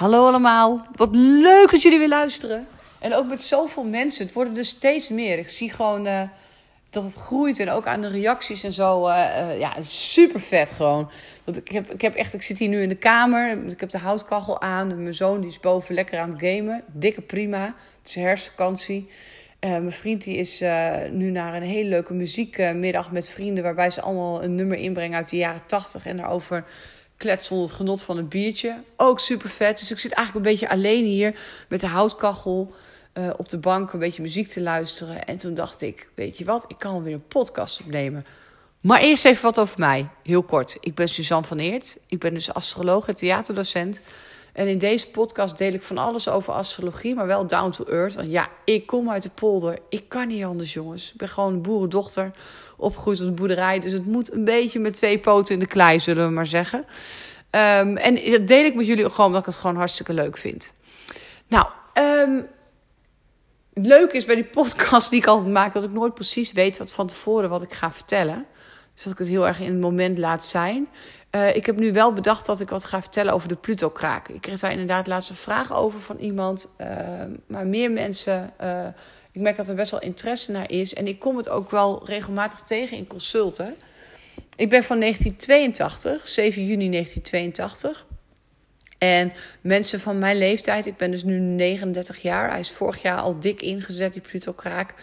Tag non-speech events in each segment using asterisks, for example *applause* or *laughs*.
Hallo allemaal, wat leuk dat jullie weer luisteren. En ook met zoveel mensen, het worden er steeds meer. Ik zie gewoon uh, dat het groeit en ook aan de reacties en zo. Uh, uh, ja, super vet gewoon. Want ik heb, ik heb echt, ik zit hier nu in de kamer, ik heb de houtkachel aan. Mijn zoon die is boven lekker aan het gamen, dikke prima. Het is herfstvakantie. mijn vriend die is nu naar een hele leuke muziekmiddag met vrienden... waarbij ze allemaal een nummer inbrengen uit de jaren tachtig... en daarover kletsen onder het genot van een biertje. Ook super vet. Dus ik zit eigenlijk een beetje alleen hier met de houtkachel uh, op de bank een beetje muziek te luisteren. En toen dacht ik, weet je wat, ik kan weer een podcast opnemen. Maar eerst even wat over mij, heel kort. Ik ben Suzanne van Eert. Ik ben dus astroloog en theaterdocent. En in deze podcast deel ik van alles over astrologie, maar wel down to earth. Want ja, ik kom uit de polder. Ik kan niet anders, jongens. Ik ben gewoon boerendochter, opgegroeid op de boerderij. Dus het moet een beetje met twee poten in de klei, zullen we maar zeggen. Um, en dat deel ik met jullie gewoon omdat ik het gewoon hartstikke leuk vind. Nou, um, het leuke is bij die *laughs* podcast die ik altijd maak, dat ik nooit precies weet wat van tevoren wat ik ga vertellen. Dus dat ik het heel erg in het moment laat zijn. Uh, ik heb nu wel bedacht dat ik wat ga vertellen over de Pluto-kraak. Ik kreeg daar inderdaad laatst een vraag over van iemand. Uh, maar meer mensen. Uh, ik merk dat er best wel interesse naar is. En ik kom het ook wel regelmatig tegen in consulten. Ik ben van 1982, 7 juni 1982. En mensen van mijn leeftijd, ik ben dus nu 39 jaar. Hij is vorig jaar al dik ingezet, die Pluto-kraak.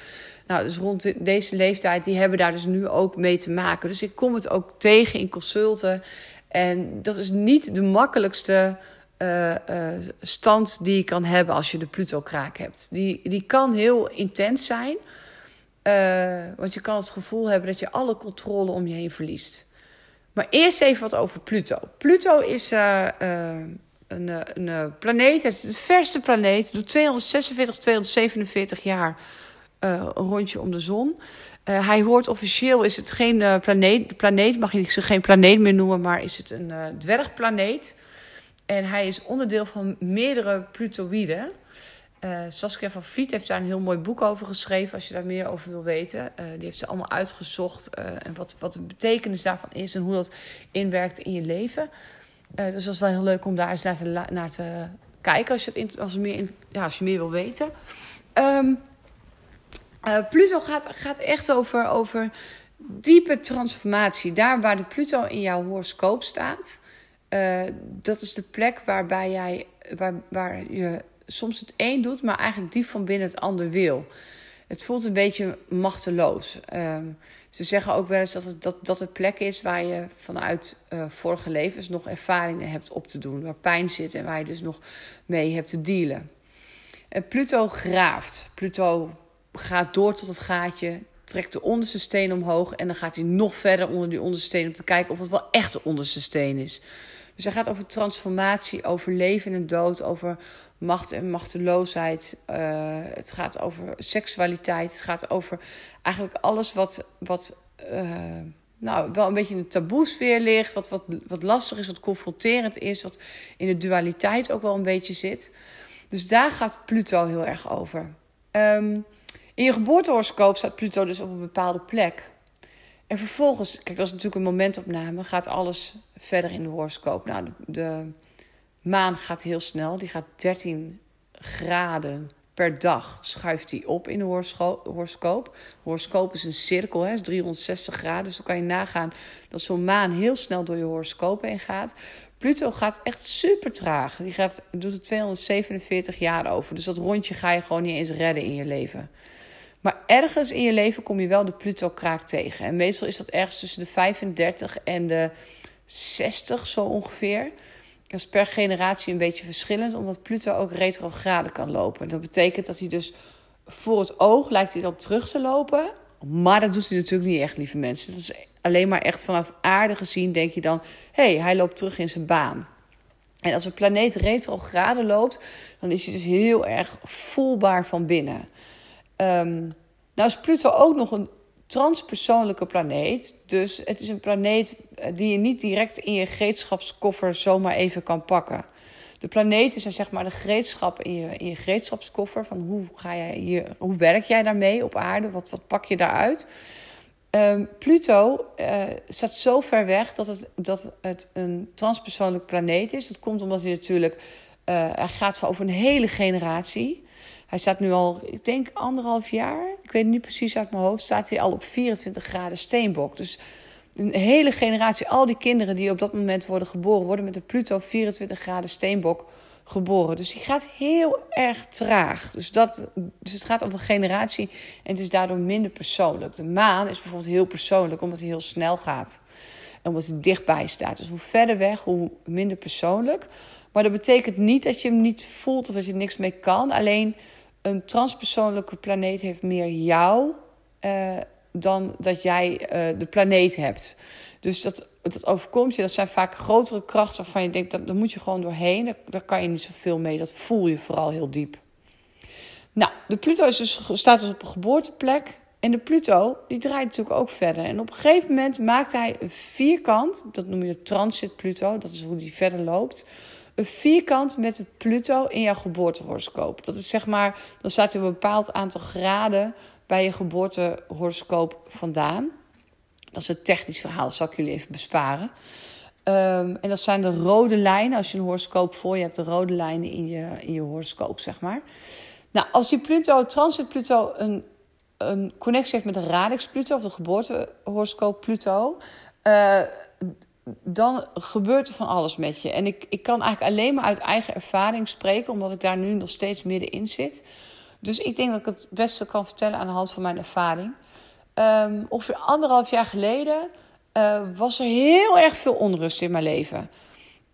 Nou, dus rond deze leeftijd, die hebben daar dus nu ook mee te maken. Dus ik kom het ook tegen in consulten. En dat is niet de makkelijkste uh, uh, stand die je kan hebben als je de Pluto-kraak hebt. Die, die kan heel intens zijn. Uh, want je kan het gevoel hebben dat je alle controle om je heen verliest. Maar eerst even wat over Pluto. Pluto is een, een, planeet, het is de verste planeet. Doet 246, 247 jaar een rondje om de zon. Hij hoort officieel, is het geen planeet, planeet, mag je geen planeet meer noemen, maar is het een dwergplaneet. En hij is onderdeel van meerdere Plutoïden. Saskia van Vliet heeft daar een heel mooi boek over geschreven, als je daar meer over wil weten. die heeft ze allemaal uitgezocht en wat, wat de betekenis daarvan is en hoe dat inwerkt in je leven. Dus dat is wel heel leuk om daar eens naar te, kijken als je, het als, meer in, ja, als je meer wil weten. Um, uh, Pluto gaat, gaat echt over, over diepe transformatie. Daar waar de Pluto in jouw horoscoop staat, uh, dat is de plek waarbij jij, waar, waar je soms het een doet, maar eigenlijk diep van binnen het ander wil. Het voelt een beetje machteloos. Uh, ze zeggen ook wel eens dat het, dat, dat een plek is waar je vanuit uh, vorige levens nog ervaringen hebt op te doen. Waar pijn zit en waar je dus nog mee hebt te dealen. En Pluto graaft. Pluto gaat door tot het gaatje, trekt de onderste steen omhoog en dan gaat hij nog verder onder die onderste steen om te kijken of het wel echt de onderste steen is. Dus hij gaat over transformatie, over leven en dood, over macht en machteloosheid. Uh, het gaat over seksualiteit. Het gaat over eigenlijk alles wat, wat uh, nou, wel een beetje in de taboesfeer ligt. Wat, wat, wat lastig is, wat confronterend is. Wat in de dualiteit ook wel een beetje zit. Dus daar gaat Pluto heel erg over. Um, in je geboortehoroscoop staat Pluto dus op een bepaalde plek. En vervolgens, kijk, dat is natuurlijk een momentopname, gaat alles verder in de horoscoop. Nou, de, maan gaat heel snel, die gaat 13 graden per dag schuift die op in de horoscoop. Horoscoop is een cirkel, hè, is 360 graden. Dus dan kan je nagaan dat zo'n maan heel snel door je horoscoop heen gaat. Pluto gaat echt super traag. Die gaat, doet er 247 jaar over. Dus dat rondje ga je gewoon niet eens redden in je leven. Maar ergens in je leven kom je wel de Pluto-kraak tegen. En meestal is dat ergens tussen de 35 en de 60 zo ongeveer. Dat is per generatie een beetje verschillend, omdat Pluto ook retrograde kan lopen. Dat betekent dat hij dus voor het oog lijkt hij dan terug te lopen. Maar dat doet hij natuurlijk niet echt, lieve mensen. Dat is alleen maar echt vanaf aarde gezien, denk je dan... hé, hey, hij loopt terug in zijn baan. En als een planeet retrograde loopt, dan is hij dus heel erg voelbaar van binnen. Um, nou is Pluto ook nog een transpersoonlijke planeet. Dus het is een planeet eh, die je niet direct in je gereedschapskoffer zomaar even kan pakken. De planeten zijn zeg maar de gereedschap in je, gereedschapskoffer. Van hoe, ga jij hoe werk jij daarmee op aarde? Wat, wat pak je daaruit? Um, Pluto uh, staat zo ver weg dat het, dat het een transpersoonlijk planeet is. Dat komt omdat hij natuurlijk hij gaat over een hele generatie. Hij staat nu al, ik denk anderhalf jaar. Ik weet niet precies uit mijn hoofd. Staat hij al op 24 graden steenbok. Dus een hele generatie, al die kinderen die op dat moment worden geboren, worden met de Pluto 24 graden steenbok geboren. Dus die gaat heel erg traag. Dus, dat, dus het gaat over een generatie en het is daardoor minder persoonlijk. De maan is bijvoorbeeld heel persoonlijk omdat hij heel snel gaat. En omdat hij dichtbij staat. Dus hoe verder weg, hoe minder persoonlijk. Maar dat betekent niet dat je hem niet voelt of dat je niks mee kan. Alleen een transpersoonlijke planeet heeft meer jou uh, dan dat jij uh, de planeet hebt. Dus dat, dat overkomt je. Dat zijn vaak grotere krachten waarvan je denkt, dat, daar moet je gewoon doorheen. Daar, daar kan je niet zoveel mee. Dat voel je vooral heel diep. Nou, de Pluto is dus, staat dus op een geboorteplek. En de Pluto, die draait natuurlijk ook verder. En op een gegeven moment maakt hij een vierkant. Dat noem je de transit Pluto. Dat is hoe die verder loopt een vierkant met Pluto in jouw geboortehoroscoop. Dat is zeg maar, dan staat er een bepaald aantal graden bij je geboortehoroscoop vandaan. Dat is een technisch verhaal, zal ik jullie even besparen. Um, en dat zijn de rode lijnen. Als je een horoscoop voor je hebt, de rode lijnen in je, in je horoscoop, zeg maar. Nou, als die Pluto, transit Pluto, een, een connectie heeft met de radix Pluto, of de geboortehoroscoop Pluto, uh, dan gebeurt er van alles met je. En ik, ik kan eigenlijk alleen maar uit eigen ervaring spreken, omdat ik daar nu nog steeds middenin zit. Dus ik denk dat ik het beste kan vertellen aan de hand van mijn ervaring. Um, ongeveer anderhalf jaar geleden uh, was er heel erg veel onrust in mijn leven.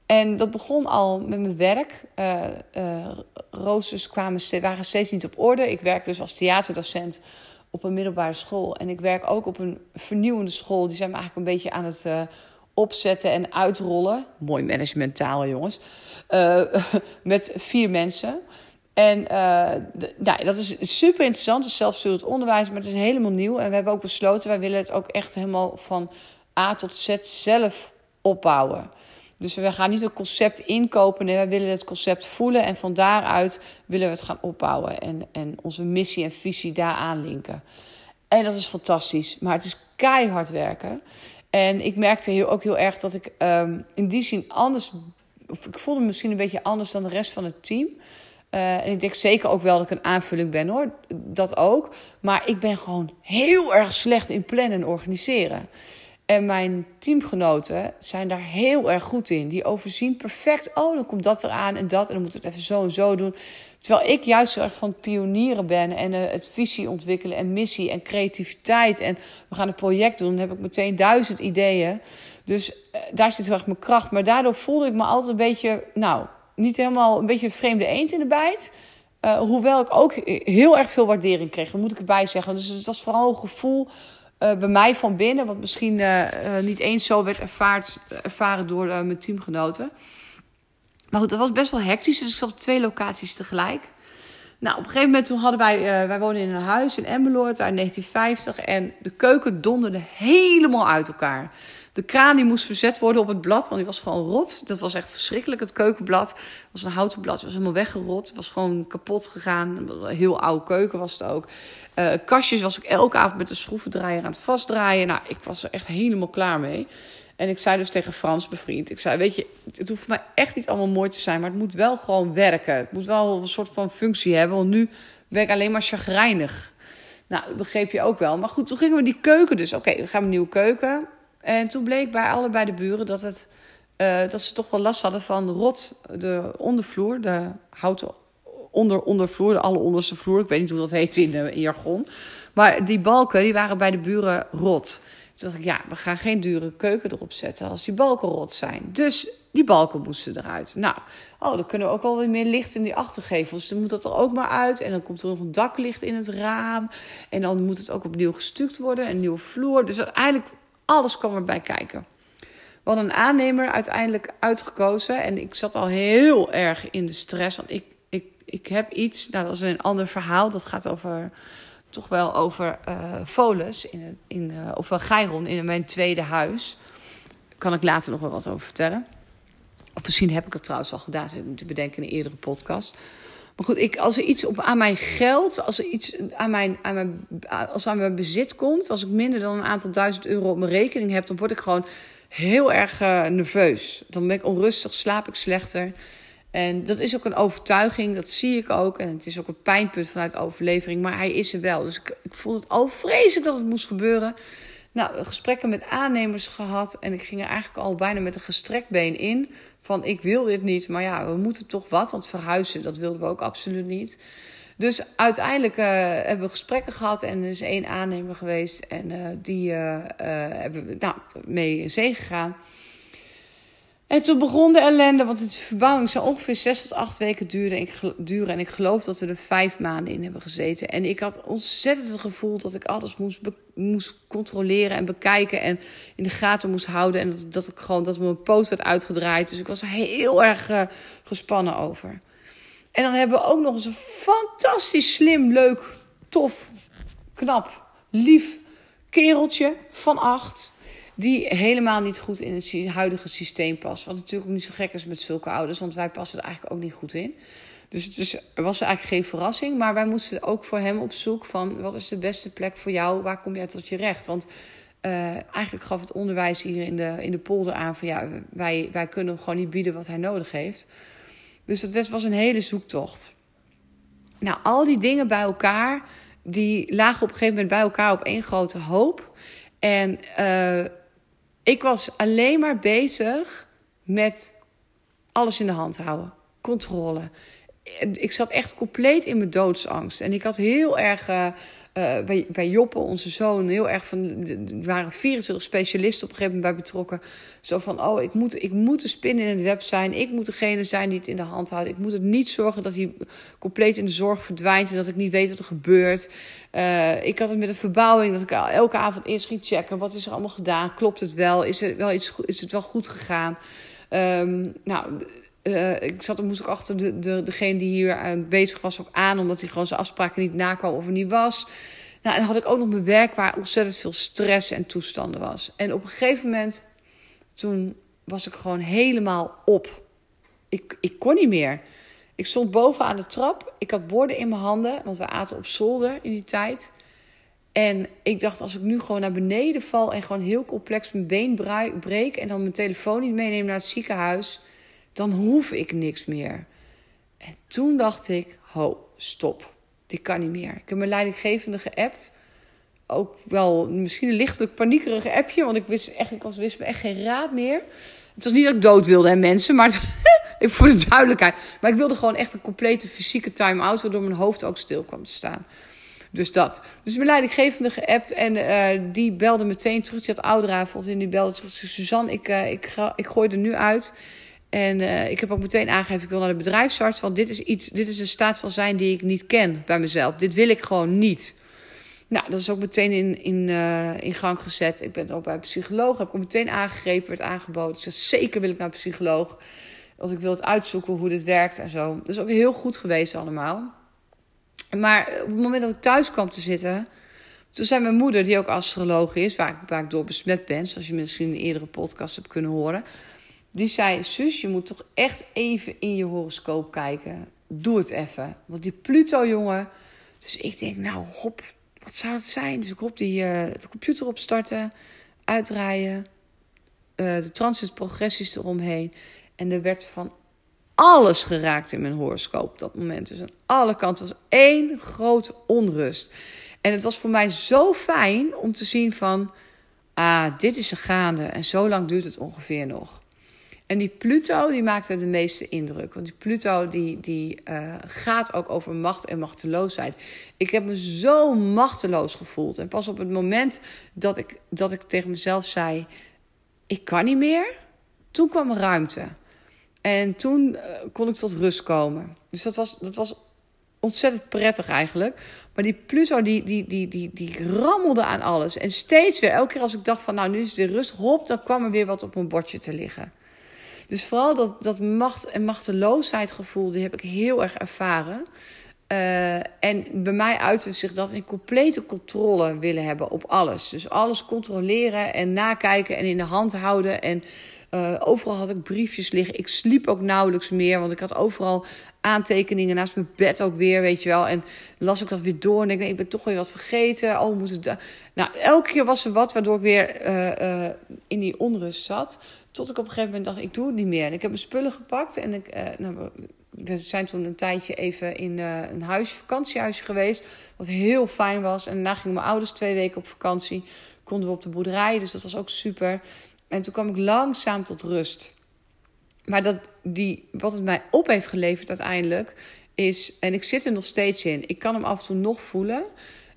En dat begon al met mijn werk. Uh, roosters kwamen, waren steeds niet op orde. Ik werk dus als theaterdocent op een middelbare school. En ik werk ook op een vernieuwende school. Die zijn me eigenlijk een beetje aan het opzetten en uitrollen. Mooi managementtaal, jongens. Uh, *laughs* met vier mensen. En uh, nou, dat is super interessant. Het onderwijs, maar het is helemaal nieuw. En we hebben ook besloten, wij willen het ook echt helemaal van A tot Z zelf opbouwen. Dus we gaan niet een concept inkopen. Nee, wij willen het concept voelen. En van daaruit willen we het gaan opbouwen. En, en onze missie en visie daar aanlinken. En dat is fantastisch. Maar het is keihard werken. En ik merkte heel, ook heel erg dat ik um, in die zin anders. Of ik voelde me misschien een beetje anders dan de rest van het team. Uh, en ik denk zeker ook wel dat ik een aanvulling ben hoor. Dat ook. Maar ik ben gewoon heel erg slecht in plannen en organiseren. En mijn teamgenoten zijn daar heel erg goed in. Die overzien perfect. Oh, dan komt dat eraan en dat. En dan moet het even zo en zo doen. Terwijl ik juist heel erg van pionieren ben. En uh, het visie ontwikkelen en missie en creativiteit. En we gaan een project doen. Dan heb ik meteen duizend ideeën. Dus uh, daar zit heel erg mijn kracht. Maar daardoor voelde ik me altijd een beetje... Nou, niet helemaal een beetje een vreemde eend in de bijt. Uh, hoewel ik ook heel erg veel waardering kreeg. Dat moet ik erbij zeggen. Dus het was vooral een gevoel bij mij van binnen, wat misschien niet eens zo werd ervaard, ervaren door mijn teamgenoten. Maar goed, dat was best wel hectisch, dus ik zat op twee locaties tegelijk. Nou, op een gegeven moment toen hadden wij, wij wonen in een huis in Emmeloord uit 1950 en de keuken donderde helemaal uit elkaar. De kraan die moest verzet worden op het blad, want die was gewoon rot. Dat was echt verschrikkelijk. Het keukenblad het was een houten blad, het was helemaal weggerot. Het was gewoon kapot gegaan. Een heel oude keuken was het ook. Uh, kastjes was ik elke avond met een schroevendraaier aan het vastdraaien. Nou, ik was er echt helemaal klaar mee. En ik zei dus tegen Frans, bevriend, ik zei, weet je, het hoeft voor mij echt niet allemaal mooi te zijn, maar het moet wel gewoon werken. Het moet wel een soort van functie hebben, want nu ben ik alleen maar chagrijnig. Nou, dat begreep je ook wel. Maar goed, toen gingen we die keuken dus. Oké, we gaan een nieuwe keuken. En toen bleek bij allebei de buren dat, het, uh, dat ze toch wel last hadden van rot, de ondervloer, de houten onder, ondervloer, de alle onderste vloer. Ik weet niet hoe dat heet in, uh, in jargon. Maar die balken die waren bij de buren rot. Toen dacht ik, ja, we gaan geen dure keuken erop zetten als die balken rot zijn. Dus die balken moesten eruit. Nou, oh, dan kunnen we ook wel weer meer licht in die achtergevels. Dan moet dat er ook maar uit. En dan komt er nog een daklicht in het raam. En dan moet het ook opnieuw gestuukt worden. Een nieuwe vloer. Dus uiteindelijk alles kwam erbij kijken. We hadden een aannemer uiteindelijk uitgekozen. En ik zat al heel erg in de stress. Want ik, ik, ik heb iets, nou dat is een ander verhaal. Dat gaat over, toch wel over uh, Volus, in, in, uh, of wel Geiron in mijn tweede huis. Daar kan ik later nog wel wat over vertellen. Of misschien heb ik het trouwens al gedaan, zit te bedenken in een eerdere podcast. Maar goed, ik, als er iets op, aan mijn geld, als er iets aan mijn, aan mijn, als aan mijn bezit komt, als ik minder dan een aantal duizend euro op mijn rekening heb, dan word ik gewoon heel erg uh, nerveus. Dan ben ik onrustig, slaap ik slechter. En dat is ook een overtuiging, dat zie ik ook. En het is ook een pijnpunt vanuit overlevering, maar hij is er wel. Dus ik, ik vond het al vreselijk dat het moest gebeuren. Nou, gesprekken met aannemers gehad. En ik ging er eigenlijk al bijna met een gestrekt been in. Van ik wil dit niet, maar ja, we moeten toch wat. Want verhuizen, dat wilden we ook absoluut niet. Dus uiteindelijk uh, hebben we gesprekken gehad en er is één aannemer geweest. En uh, die uh, hebben we nou, mee in zee gegaan. En toen begon de ellende, want het verbouwing zou ongeveer zes tot acht weken duren. En ik, geloof dat we er vijf maanden in hebben gezeten. En ik had ontzettend het gevoel dat ik alles moest, moest controleren en bekijken. En in de gaten moest houden. En dat, dat ik gewoon dat mijn poot werd uitgedraaid. Dus ik was er heel erg uh, gespannen over. En dan hebben we ook nog eens een fantastisch slim, leuk, tof, knap, lief kereltje van acht die helemaal niet goed in het huidige systeem past. Wat natuurlijk ook niet zo gek is met zulke ouders, want wij passen er eigenlijk ook niet goed in. Dus het is, was eigenlijk geen verrassing, maar wij moesten ook voor hem op zoek van wat is de beste plek voor jou, waar kom jij tot je recht? Want uh, eigenlijk gaf het onderwijs hier in de, in de polder aan van ja, wij, wij kunnen hem gewoon niet bieden wat hij nodig heeft. Dus dat was een hele zoektocht. Nou, al die dingen bij elkaar, die lagen op een gegeven moment bij elkaar op één grote hoop. En uh, ik was alleen maar bezig met alles in de hand houden. Controle. Ik zat echt compleet in mijn doodsangst. En ik had heel erg uh, bij, bij Joppe, onze zoon, heel erg van. Er waren 24 specialisten op een gegeven moment bij betrokken. Zo van: oh, ik moet, ik moet de spin in het web zijn. Ik moet degene zijn die het in de hand houdt. Ik moet het niet zorgen dat hij compleet in de zorg verdwijnt en dat ik niet weet wat er gebeurt. Uh, ik had het met een verbouwing dat ik elke avond eerst ging checken. Wat is er allemaal gedaan? Klopt het wel? Is, er wel iets, is het wel goed gegaan? Um, nou, uh, ik zat, moest ook achter de, de, degene die hier uh, bezig was ook aan, omdat hij gewoon zijn afspraken niet nakwam of er niet was. Nou, en dan had ik ook nog mijn werk waar ontzettend veel stress en toestanden was. En op een gegeven moment, toen was ik gewoon helemaal op. Ik, ik kon niet meer. Ik stond boven aan de trap. Ik had borden in mijn handen, want we aten op zolder in die tijd. En ik dacht, als ik nu gewoon naar beneden val en gewoon heel complex mijn been breek en dan mijn telefoon niet meeneem naar het ziekenhuis, dan hoef ik niks meer. En toen dacht ik, ho, stop. Dit kan niet meer. Ik heb mijn leidinggevende geappt. Ook wel misschien een lichtelijk paniekerige appje, want ik wist, echt, ik was, wist me echt geen raad meer. Het was niet dat ik dood wilde, hè, mensen, maar *laughs* ik voor de duidelijkheid. Maar ik wilde gewoon echt een complete fysieke time-out, waardoor mijn hoofd ook stil kwam te staan. Dus dat. Dus mijn leidinggevende geappt en uh, die belde meteen terug. Die had ouderavond en die belde terug. Suzanne, ik, uh, ik, ga, ik gooi er nu uit. En uh, ik heb ook meteen aangegeven, ik wil naar de bedrijfsarts. Want dit is, iets, dit is een staat van zijn die ik niet ken bij mezelf. Dit wil ik gewoon niet. Nou, dat is ook meteen in, in, uh, in gang gezet. Ik ben ook bij een psycholoog. Heb ik ook meteen aangegrepen, werd aangeboden. Ik zei, zeker wil ik naar een psycholoog. Want ik wil het uitzoeken hoe dit werkt en zo. Dat is ook heel goed geweest allemaal. Maar op het moment dat ik thuis kwam te zitten... Toen zei mijn moeder, die ook astroloog is... waar ik, waar door besmet ben... zoals je misschien in een eerdere podcast hebt kunnen horen... die zei, zus, je moet toch echt even in je horoscoop kijken. Doe het even. Want die Pluto, jongen... Dus ik denk, nou, hop, wat zou het zijn? Dus ik op die uh, de computer opstarten, uitdraaien, uh, de transitprogressies eromheen. En er werd van alles geraakt in mijn horoscoop op dat moment. Dus aan alle kanten was één grote onrust. En het was voor mij zo fijn om te zien van... ah, dit is er gaande en zo lang duurt het ongeveer nog. En die Pluto, die maakte de meeste indruk. Want die Pluto, die, die uh, gaat ook over macht en machteloosheid. Ik heb me zo machteloos gevoeld. En pas op het moment dat ik, dat ik tegen mezelf zei... ik kan niet meer, toen kwam ruimte. En toen uh, kon ik tot rust komen. Dus dat was, dat was ontzettend prettig eigenlijk. Maar die Pluto, die, die, die, die, die rammelde aan alles. En steeds weer, elke keer als ik dacht van... nou, nu is weer rustig, hop, dan kwam er weer wat op mijn bordje te liggen. Dus vooral dat, dat macht- en machteloosheid gevoel, die heb ik heel erg ervaren. Uh, en bij mij uitte zich dat in complete controle willen hebben op alles. Dus alles controleren en nakijken en in de hand houden. En uh, overal had ik briefjes liggen. Ik sliep ook nauwelijks meer, want ik had overal aantekeningen naast mijn bed ook weer, weet je wel. En las ik dat weer door en denk ik, ik ben toch weer wat vergeten. Oh, moet het... Nou, elke keer was er wat waardoor ik weer uh, in die onrust zat. Tot ik op een gegeven moment dacht, ik doe het niet meer. En ik heb mijn spullen gepakt en ik, uh, nou, we zijn toen een tijdje even in uh, een huis, vakantiehuisje geweest. Wat heel fijn was. En daarna gingen mijn ouders twee weken op vakantie. Konden we op de boerderij, dus dat was ook super. En toen kwam ik langzaam tot rust. Maar dat, die, wat het mij op heeft geleverd uiteindelijk is, en ik zit er nog steeds in, ik kan hem af en toe nog voelen,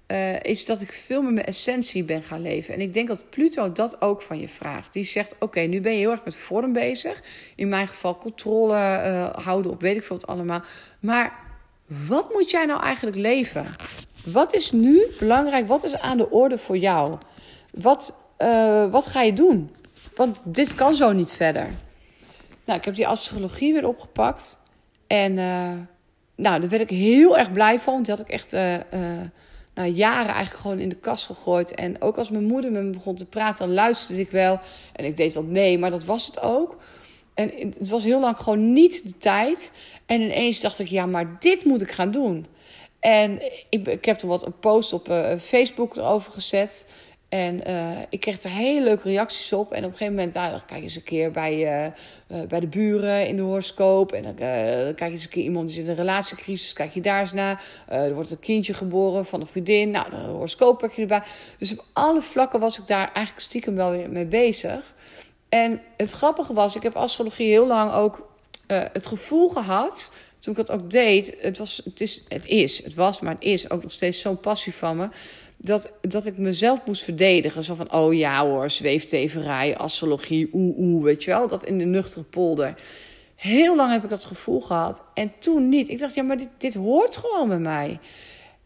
uh, is dat ik veel meer mijn essentie ben gaan leven. En ik denk dat Pluto dat ook van je vraagt. Die zegt: Oké, nu ben je heel erg met vorm bezig. In mijn geval controle uh, houden op weet ik veel wat allemaal. Maar wat moet jij nou eigenlijk leven? Wat is nu belangrijk? Wat is aan de orde voor jou? Wat, uh, wat ga je doen? Want dit kan zo niet verder. Nou, ik heb die astrologie weer opgepakt. En nou, daar werd ik heel erg blij van. Die had ik echt nou, jaren eigenlijk gewoon in de kast gegooid. En ook als mijn moeder met me begon te praten, dan luisterde ik wel. En ik deed dat nee, maar dat was het ook. En het was heel lang gewoon niet de tijd. En ineens dacht ik, ja, maar dit moet ik gaan doen. En ik, ik heb er wat een post op uh, Facebook erover gezet. En uh, ik kreeg er hele leuke reacties op. En op een gegeven moment, nou, kijk je eens een keer bij, uh, uh, bij de buren in de horoscoop. En dan, dan kijk je eens een keer iemand die zit in een relatiecrisis. Kijk je daar eens naar. er wordt een kindje geboren van een vriendin. Nou, de horoscoop pak je erbij. Dus op alle vlakken was ik daar eigenlijk stiekem wel weer mee bezig. En het grappige was, ik heb astrologie heel lang ook het gevoel gehad toen ik dat ook deed, het, was, het, is, het is, het was, maar het is ook nog steeds zo'n passie van me dat, dat ik mezelf moest verdedigen. Zo van, oh ja hoor, zweefteverij, astrologie, oeh oeh, weet je wel. Dat in de nuchtere polder. Heel lang heb ik dat gevoel gehad. En toen niet. Ik dacht, ja, maar dit, dit hoort gewoon bij mij.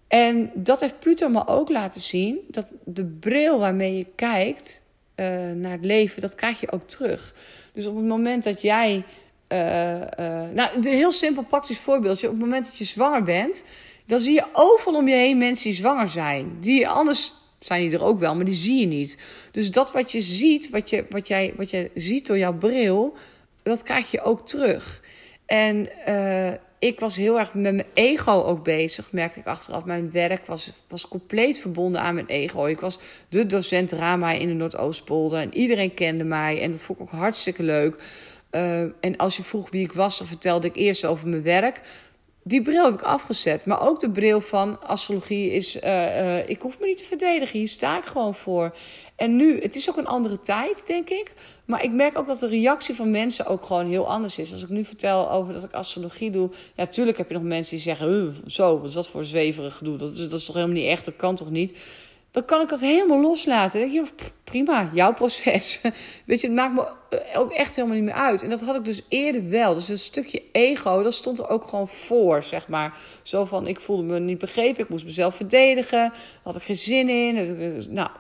En dat heeft Pluto me ook laten zien. Dat de bril waarmee je kijkt uh, naar het leven, dat krijg je ook terug. Dus op het moment dat jij... Uh, uh, nou, een heel simpel praktisch voorbeeldje. Op het moment dat je zwanger bent dan zie je overal om je heen mensen die zwanger zijn. Die anders zijn die er ook wel, maar die zie je niet. Dus dat wat je ziet, wat, je, wat, jij, wat je ziet door jouw bril, dat krijg je ook terug. En uh, ik was heel erg met mijn ego ook bezig, merkte ik achteraf. Mijn werk was, was compleet verbonden aan mijn ego. Ik was de docent drama in de Noordoostpolder en iedereen kende mij. En dat vond ik ook hartstikke leuk. Uh, en als je vroeg wie ik was, dan vertelde ik eerst over mijn werk die bril heb ik afgezet. Maar ook de bril van astrologie is... Uh, uh, ik hoef me niet te verdedigen. Hier sta ik gewoon voor. En nu, het is ook een andere tijd, denk ik. Maar ik merk ook dat de reactie van mensen ook gewoon heel anders is. Als ik nu vertel over dat ik astrologie doe... Ja, tuurlijk heb je nog mensen die zeggen... zo, wat is dat voor zweverig gedoe? Dat is, dat is toch helemaal niet echt? Dat kan toch niet? Dan kan ik dat helemaal loslaten. Dan denk je, prima, jouw proces. *laughs* Weet je, het maakt me eh, ook echt helemaal niet meer uit. En dat had ik dus eerder wel. Dus een stukje ego, dat stond er ook gewoon voor, zeg maar. Zo van, ik voelde me niet begrepen, ik moest mezelf verdedigen. Had ik geen zin in. Nou,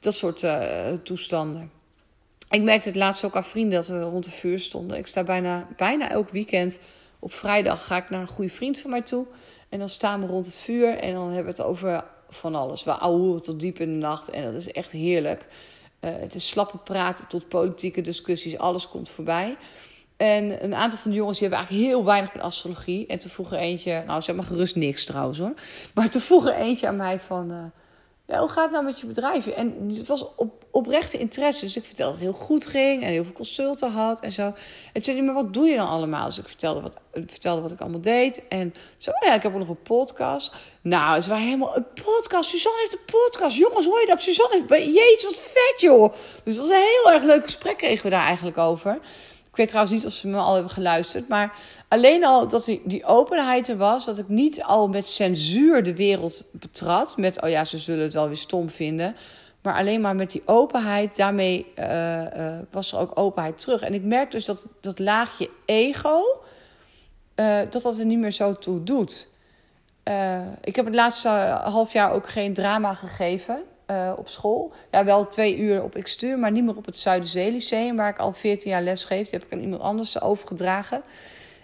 dat soort uh, toestanden. Ik merkte het laatst ook aan vrienden dat we rond de vuur stonden. Ik sta bijna, bijna elk weekend op vrijdag ga ik naar een goede vriend van mij toe. En dan staan we rond het vuur en dan hebben we het over van alles. We ouwen tot diep in de nacht en dat is echt heerlijk. Uh, het is slappe praten tot politieke discussies, alles komt voorbij. En een aantal van de jongens die hebben eigenlijk heel weinig met astrologie. En toen vroeg er eentje, nou zeg maar gerust niks trouwens hoor. Maar toen vroeg er eentje aan mij van, uh, ja, hoe gaat het nou met je bedrijf? En het was op, oprechte interesse. Dus ik vertelde dat het heel goed ging en heel veel consulten had en zo. En toen zei hij, maar wat doe je dan allemaal? Dus ik vertelde wat, vertelde wat ik allemaal deed. En zo, oh ja, ik heb ook nog een podcast. Nou, ze waren helemaal, een podcast, Suzanne heeft een podcast. Jongens, hoor je dat? Suzanne heeft, jezus, wat vet joh. Dus dat was een heel erg leuk gesprek kregen we daar eigenlijk over. Ik weet trouwens niet of ze me al hebben geluisterd. Maar alleen al dat die, openheid er was. Dat ik niet al met censuur de wereld betrad. Met, oh ja, ze zullen het wel weer stom vinden. Maar alleen maar met die openheid, daarmee uh, uh, was er ook openheid terug. En ik merk dus dat dat laagje ego, uh, dat dat er niet meer zo toe doet. ik heb het laatste half jaar ook geen drama gegeven uh, op school. Ja, wel twee uur op Xtuur, maar niet meer op het Zuiderzee Lyceum, waar ik al 14 jaar les geef. Die heb ik aan iemand anders overgedragen.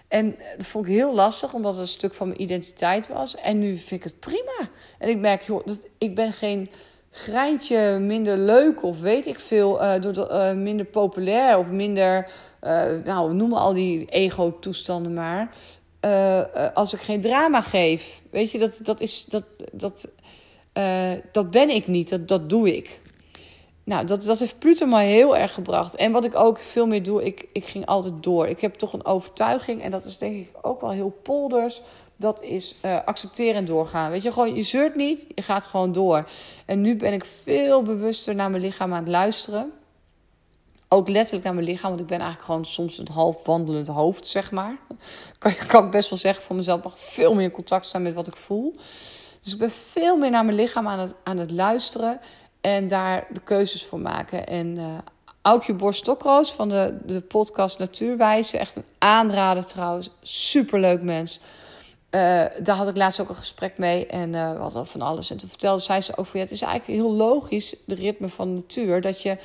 En dat vond ik heel lastig, omdat het een stuk van mijn identiteit was. En nu vind ik het prima. En ik merk, joh, dat, ik ben geen greintje minder leuk of weet ik veel, uh, door minder populair of minder, uh, nou, noem al die ego-toestanden maar. als ik geen drama geef, weet je, dat, dat is, dat, dat, uh, dat ben ik niet, dat, dat doe ik. nou, dat, dat heeft Pluto mij heel erg gebracht. En wat ik ook veel meer doe, ik, ik ging altijd door. Ik heb toch een overtuiging, en dat is denk ik ook wel heel polders. Dat is uh, accepteren en doorgaan. Weet je, gewoon, je zeurt niet, je gaat gewoon door. En nu ben ik veel bewuster naar mijn lichaam aan het luisteren. Ook letterlijk naar mijn lichaam, want ik ben eigenlijk gewoon soms een half wandelend hoofd, zeg maar. *laughs* Kan, kan ik best wel zeggen van mezelf, mag veel meer in contact staan met wat ik voel. Dus ik ben veel meer naar mijn lichaam aan het, aan het luisteren. En daar de keuzes voor maken. En uh, Aukje Borstokroos van de, de podcast Natuurwijze. Echt een aanrader trouwens. Superleuk mens. Uh, daar had ik laatst ook een gesprek mee. En uh, we hadden van alles. En toen vertelde zij ze over... Het is eigenlijk heel logisch, de ritme van de natuur. Dat je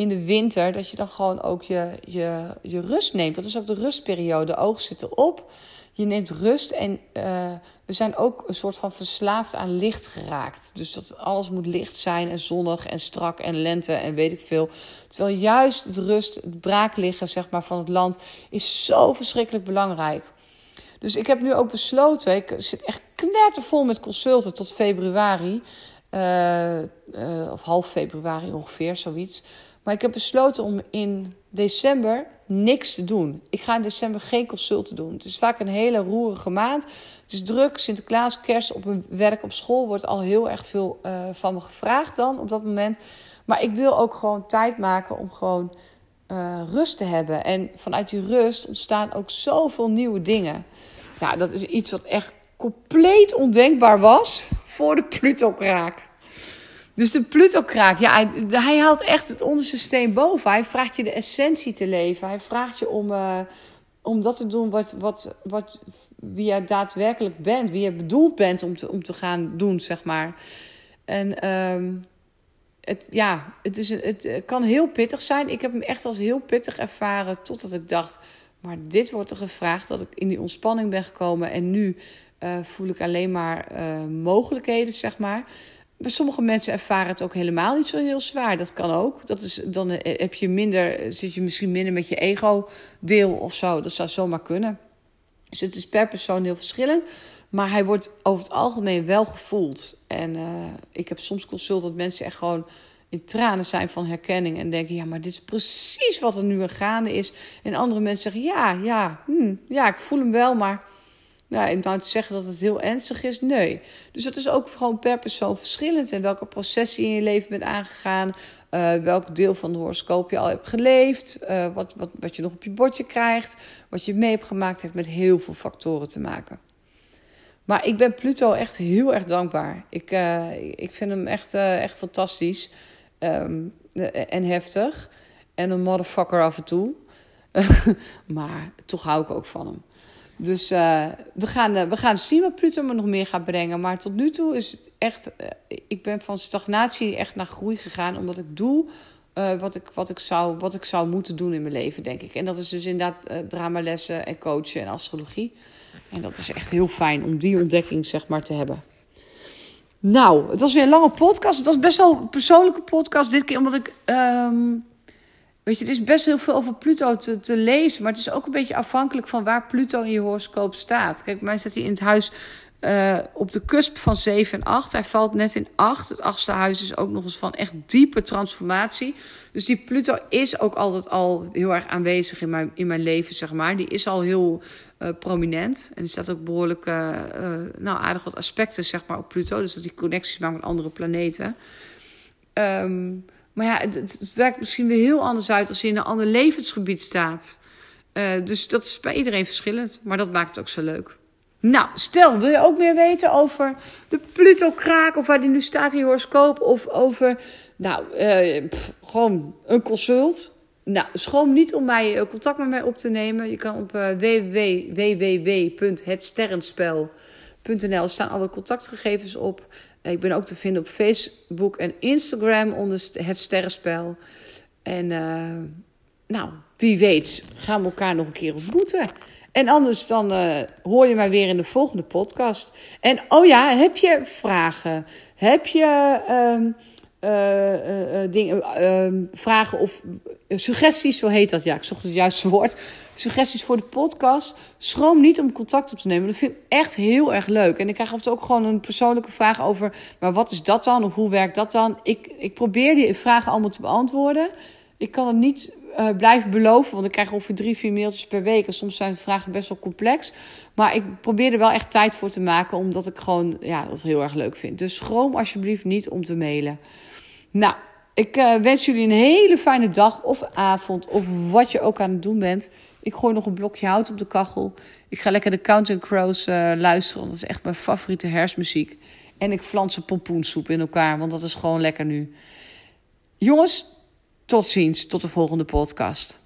in de winter... dat je dan gewoon ook je, je, je rust neemt. Dat is ook de rustperiode. De ogen zitten op. Je neemt rust en uh, we zijn ook een soort van verslaafd aan licht geraakt. Dus dat alles moet licht zijn en zonnig en strak en lente en weet ik veel. Terwijl juist het rust, het braakliggen zeg maar, van het land is zo verschrikkelijk belangrijk. Dus ik heb nu ook besloten, ik zit echt knettervol met consulten tot februari. Uh, uh, of half februari ongeveer, zoiets. Maar ik heb besloten om in december niks te doen. Ik ga in december geen consulten doen. Het is vaak een hele roerige maand. Het is druk. Sinterklaas, kerst op mijn werk op school wordt al heel erg veel uh, van me gevraagd dan op dat moment. Maar ik wil ook gewoon tijd maken om gewoon uh, rust te hebben. En vanuit die rust ontstaan ook zoveel nieuwe dingen. Nou, dat is iets wat echt compleet ondenkbaar was voor de Pluto-kraak. Dus de Pluto-kraak, ja, hij, hij, haalt echt het onderste steen boven. Hij vraagt je de essentie te leven. Hij vraagt je om, uh, om dat te doen wat, wat, wat, wie je daadwerkelijk bent. Wie je bedoeld bent om te, om te gaan doen, zeg maar. En um, het, ja, het, is, het kan heel pittig zijn. Ik heb hem echt als heel pittig ervaren totdat ik dacht... maar dit wordt er gevraagd, dat ik in die ontspanning ben gekomen... en nu uh, voel ik alleen maar uh, mogelijkheden, zeg maar... Sommige mensen ervaren het ook helemaal niet zo heel zwaar. Dat kan ook. Dat is, dan heb je minder, zit je misschien minder met je ego-deel of zo. Dat zou zomaar kunnen. Dus het is per persoon heel verschillend. Maar hij wordt over het algemeen wel gevoeld. En uh, ik heb soms consult dat mensen echt gewoon in tranen zijn van herkenning. En denken, ja, maar dit is precies wat er nu aan gaande is. En andere mensen zeggen, ja, ja, hm, ja, ik voel hem wel, maar nou, en nou te zeggen dat het heel ernstig is, nee. Dus dat is ook gewoon per persoon verschillend. En welke processen in je leven bent aangegaan. Uh, welk deel van de horoscoop je al hebt geleefd. Uh, wat, wat, wat je nog op je bordje krijgt. Wat je mee hebt gemaakt heeft met heel veel factoren te maken. Maar ik ben Pluto echt heel erg dankbaar. Ik, uh, ik vind hem echt, echt fantastisch. Um, en heftig. En een motherfucker af en toe. *laughs* maar toch hou ik ook van hem. Dus uh, we, gaan, uh, we gaan zien wat Pluto me nog meer gaat brengen. Maar tot nu toe is het echt. Uh, ik ben van stagnatie echt naar groei gegaan. Omdat ik doe wat, ik, wat, ik zou, wat ik zou moeten doen in mijn leven, denk ik. En dat is dus inderdaad dramalessen en coachen en astrologie. En dat is echt heel fijn om die ontdekking, zeg maar, te hebben. Nou, het was weer een lange podcast. Het was best wel een persoonlijke podcast. Dit keer omdat ik. Um, Weet je, er is best heel veel over Pluto te, te, lezen. Maar het is ook een beetje afhankelijk van waar Pluto in je horoscoop staat. Kijk, bij mij staat hij in het huis uh, op de cusp van 7 en 8. Hij valt net in 8. Het achtste huis is ook nog eens van echt diepe transformatie. Dus die Pluto is ook altijd al heel erg aanwezig in mijn, in mijn leven, zeg maar. Die is al heel uh, prominent. En er staat ook behoorlijk, uh, nou, aardig wat aspecten, zeg maar, op Pluto. Dus dat die connecties maakt met andere planeten. Um, maar ja, het, werkt misschien weer heel anders uit als je in een ander levensgebied staat. Uh, dus dat is bij iedereen verschillend. Maar dat maakt het ook zo leuk. Nou, stel, wil je ook meer weten over de Pluto-kraak... of waar die nu staat in je horoscoop... of over, nou, pff, gewoon een consult... Nou, schroom niet om mij uh, contact met mij op te nemen. Je kan op www.hetsterrenspel.nl staan alle contactgegevens op. Ik ben ook te vinden op Facebook en Instagram onder het Sterrenspel. En uh, nou, wie weet gaan we elkaar nog een keer ontmoeten. En anders dan uh, hoor je mij weer in de volgende podcast. En oh ja, heb je vragen? Heb je uh, dingen, vragen of suggesties, zo heet dat. Ja, ik zocht het juiste woord. suggesties voor de podcast. Schroom niet om contact op te nemen. Dat vind ik echt heel erg leuk. En ik krijg toe ook gewoon een persoonlijke vraag over... maar wat is dat dan? Of hoe werkt dat dan? Ik, ik probeer die vragen allemaal te beantwoorden. Ik kan het niet uh, blijven beloven, want ik krijg ongeveer drie, vier mailtjes per week. En soms zijn de vragen best wel complex. Maar ik probeer er wel echt tijd voor te maken, omdat ik gewoon ja, dat heel erg leuk vind. Dus schroom alsjeblieft niet om te mailen. Nou, ik uh, wens jullie een hele fijne dag of avond, of wat je ook aan het doen bent. Ik gooi nog een blokje hout op de kachel. Ik ga lekker de Counting Crows uh, luisteren, want dat is echt mijn favoriete herfstmuziek. En ik flansen pompoensoep in elkaar, want dat is gewoon lekker nu. Jongens, tot ziens, tot de volgende podcast.